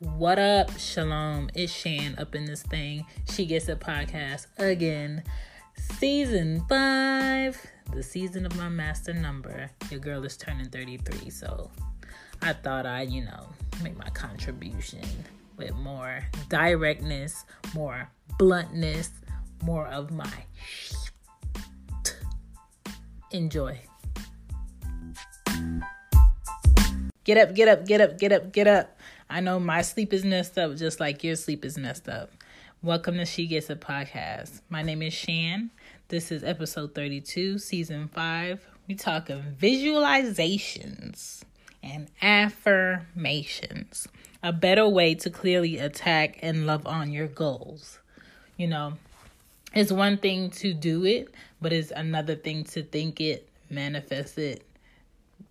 What up, Shalom? It's Shan up in this thing. She gets a podcast again. Season five, the season of my master number. Your girl is turning 33, so I thought I'd, you know, make my contribution with more directness, more bluntness, more of my enjoy. Get up, get up, get up, get up, get up. I know my sleep is messed up just like your sleep is messed up. Welcome to She Gets It Podcast. My name is Shan. This is episode 32, season 5. We talking visualizations and affirmations. A better way to clearly attack and love on your goals. You know, it's one thing to do it, but it's another thing to think it, manifest it,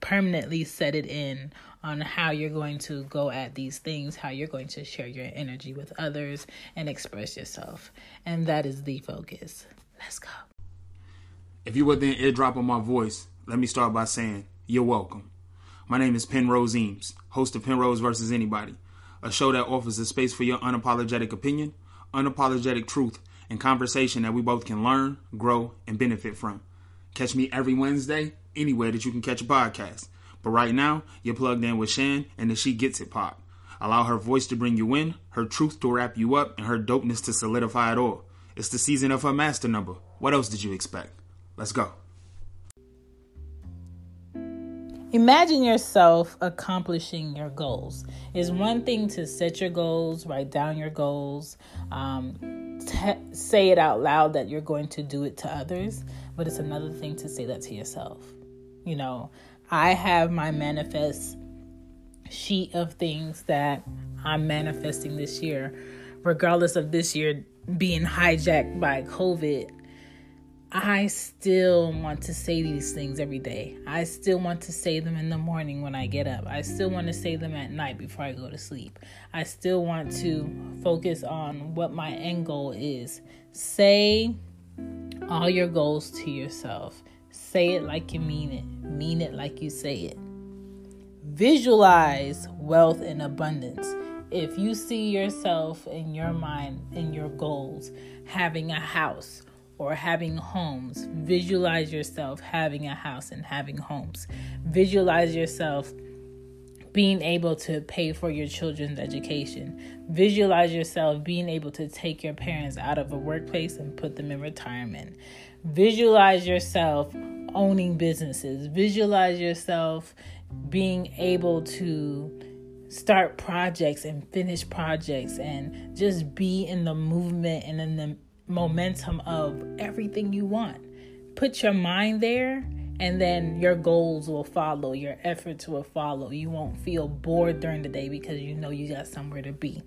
permanently set it in on how you're going to go at these things, how you're going to share your energy with others and express yourself. And that is the focus. Let's go. If you were the eardrop of my voice, let me start by saying you're welcome. My name is Penrose Eames, host of Penrose versus Anybody, a show that offers a space for your unapologetic opinion, unapologetic truth, and conversation that we both can learn, grow, and benefit from. Catch me every Wednesday, anywhere that you can catch a podcast. But right now, you're plugged in with Shan and the She Gets It Pod. Allow her voice to bring you in, her truth to wrap you up, and her dopeness to solidify it all. It's the season of her master number. What else did you expect? Let's go. Imagine yourself accomplishing your goals. It's one thing to set your goals, write down your goals, um, say it out loud that you're going to do it to others, but it's another thing to say that to yourself. You know, I have my manifest sheet of things that I'm manifesting this year, regardless of this year being hijacked by COVID. I still want to say these things every day. I still want to say them in the morning when I get up. I still want to say them at night before I go to sleep. I still want to focus on what my end goal is. Say all your goals to yourself. Say it like you mean it. Mean it like you say it. Visualize wealth and abundance. If you see yourself in your mind, in your goals, having a house or having homes, visualize yourself having a house and having homes. Visualize yourself being able to pay for your children's education. Visualize yourself being able to take your parents out of a workplace and put them in retirement. Visualize yourself owning businesses. Visualize yourself being able to start projects and finish projects and just be in the movement and in the momentum of everything you want. Put your mind there and then your goals will follow, your efforts will follow. You won't feel bored during the day because you know you got somewhere to be.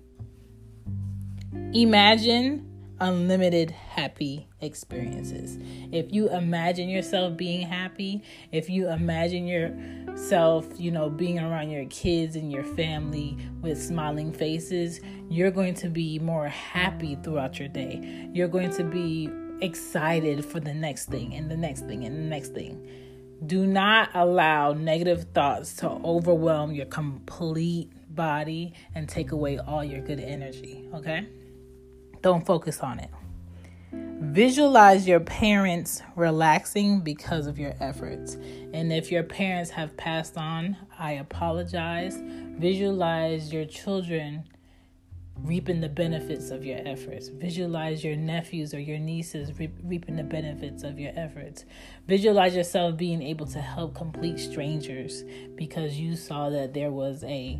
Imagine unlimited happy experiences. If you imagine yourself being happy, if you imagine yourself, you know, being around your kids and your family with smiling faces, you're going to be more happy throughout your day. You're going to be excited for the next thing and the next thing and the next thing. Do not allow negative thoughts to overwhelm your complete body and take away all your good energy, okay? Don't focus on it. Visualize your parents relaxing because of your efforts. And if your parents have passed on, I apologize. Visualize your children reaping the benefits of your efforts. Visualize your nephews or your nieces re- reaping the benefits of your efforts. Visualize yourself being able to help complete strangers because you saw that there was a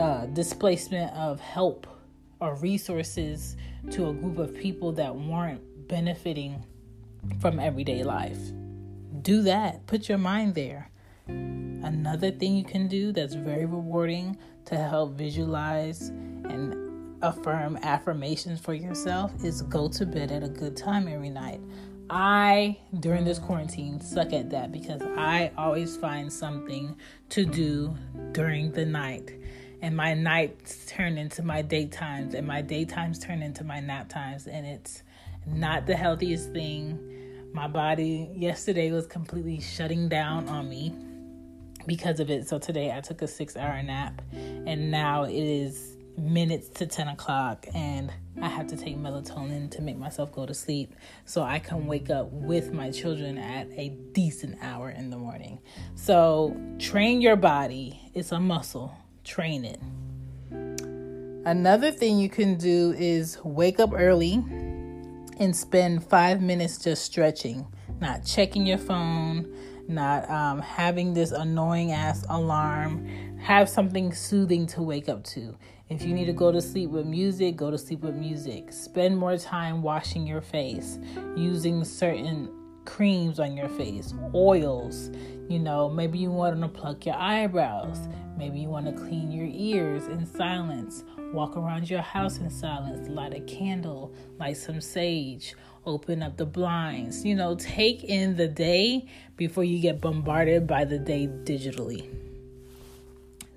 uh, displacement of help or resources to a group of people that weren't benefiting from everyday life. Do that. Put your mind there. Another thing you can do that's very rewarding to help visualize and affirm affirmations for yourself is go to bed at a good time every night. I, during this quarantine, suck at that because I always find something to do during the night and my nights turn into my daytimes and my daytimes turn into my nap times and it's not the healthiest thing my body yesterday was completely shutting down on me because of it so today i took a six hour nap and now it is minutes to 10 o'clock and I have to take melatonin to make myself go to sleep so I can wake up with my children at a decent hour in the morning. So, train your body. It's a muscle. Train it. Another thing you can do is wake up early and spend five minutes just stretching, not checking your phone, not um, having this annoying ass alarm. Have something soothing to wake up to. If you need to go to sleep with music, go to sleep with music. Spend more time washing your face, using certain creams on your face, oils. You know, maybe you want to pluck your eyebrows. Maybe you want to clean your ears in silence. Walk around your house in silence. Light a candle, light some sage, open up the blinds. You know, take in the day before you get bombarded by the day digitally.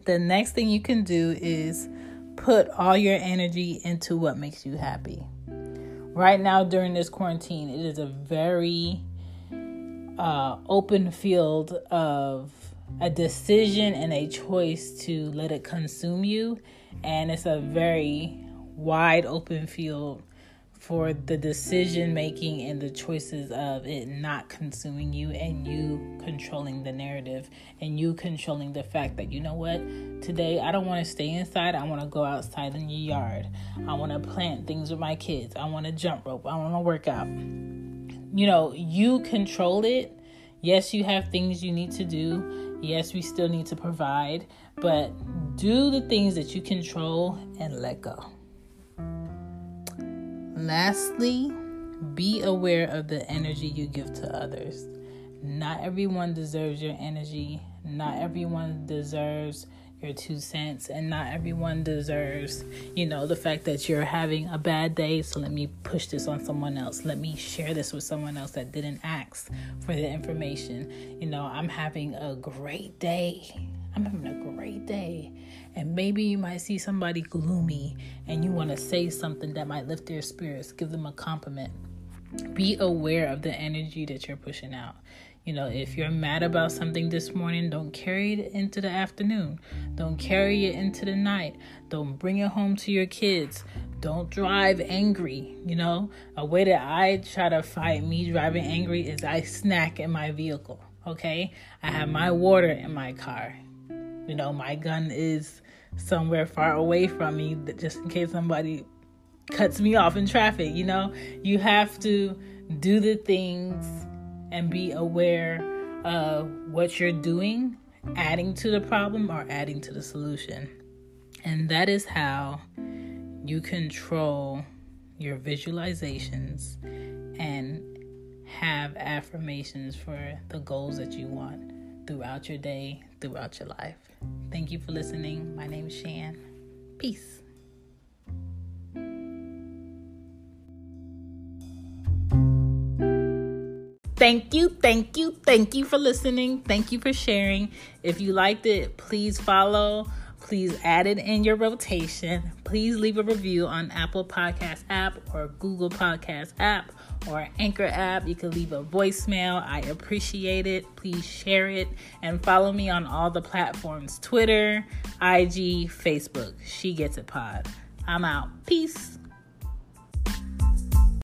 The next thing you can do is put all your energy into what makes you happy. Right now, during this quarantine, it is a very uh, open field of a decision and a choice to let it consume you. And it's a very wide open field for the decision making and the choices of it not consuming you and you controlling the narrative and you controlling the fact that you know what today I don't want to stay inside I want to go outside in your yard I want to plant things with my kids I want to jump rope I want to work out you know you control it yes you have things you need to do yes we still need to provide but do the things that you control and let go Lastly, be aware of the energy you give to others. Not everyone deserves your energy. Not everyone deserves your two cents. And not everyone deserves, you know, the fact that you're having a bad day. So let me push this on someone else. Let me share this with someone else that didn't ask for the information. You know, I'm having a great day. I'm having a great day. And maybe you might see somebody gloomy and you want to say something that might lift their spirits, give them a compliment. Be aware of the energy that you're pushing out. You know, if you're mad about something this morning, don't carry it into the afternoon. Don't carry it into the night. Don't bring it home to your kids. Don't drive angry. You know, a way that I try to fight me driving angry is I snack in my vehicle. Okay, I have my water in my car. You know, my gun is somewhere far away from me just in case somebody cuts me off in traffic. You know, you have to do the things and be aware of what you're doing, adding to the problem or adding to the solution. And that is how you control your visualizations and have affirmations for the goals that you want throughout your day, throughout your life. Thank you for listening. My name is Shan. Peace. Thank you, thank you, thank you for listening. Thank you for sharing. If you liked it, please follow. Please add it in your rotation. Please leave a review on Apple Podcast app or Google Podcast app or Anchor app. You can leave a voicemail. I appreciate it. Please share it and follow me on all the platforms Twitter, IG, Facebook. She Gets It Pod. I'm out. Peace.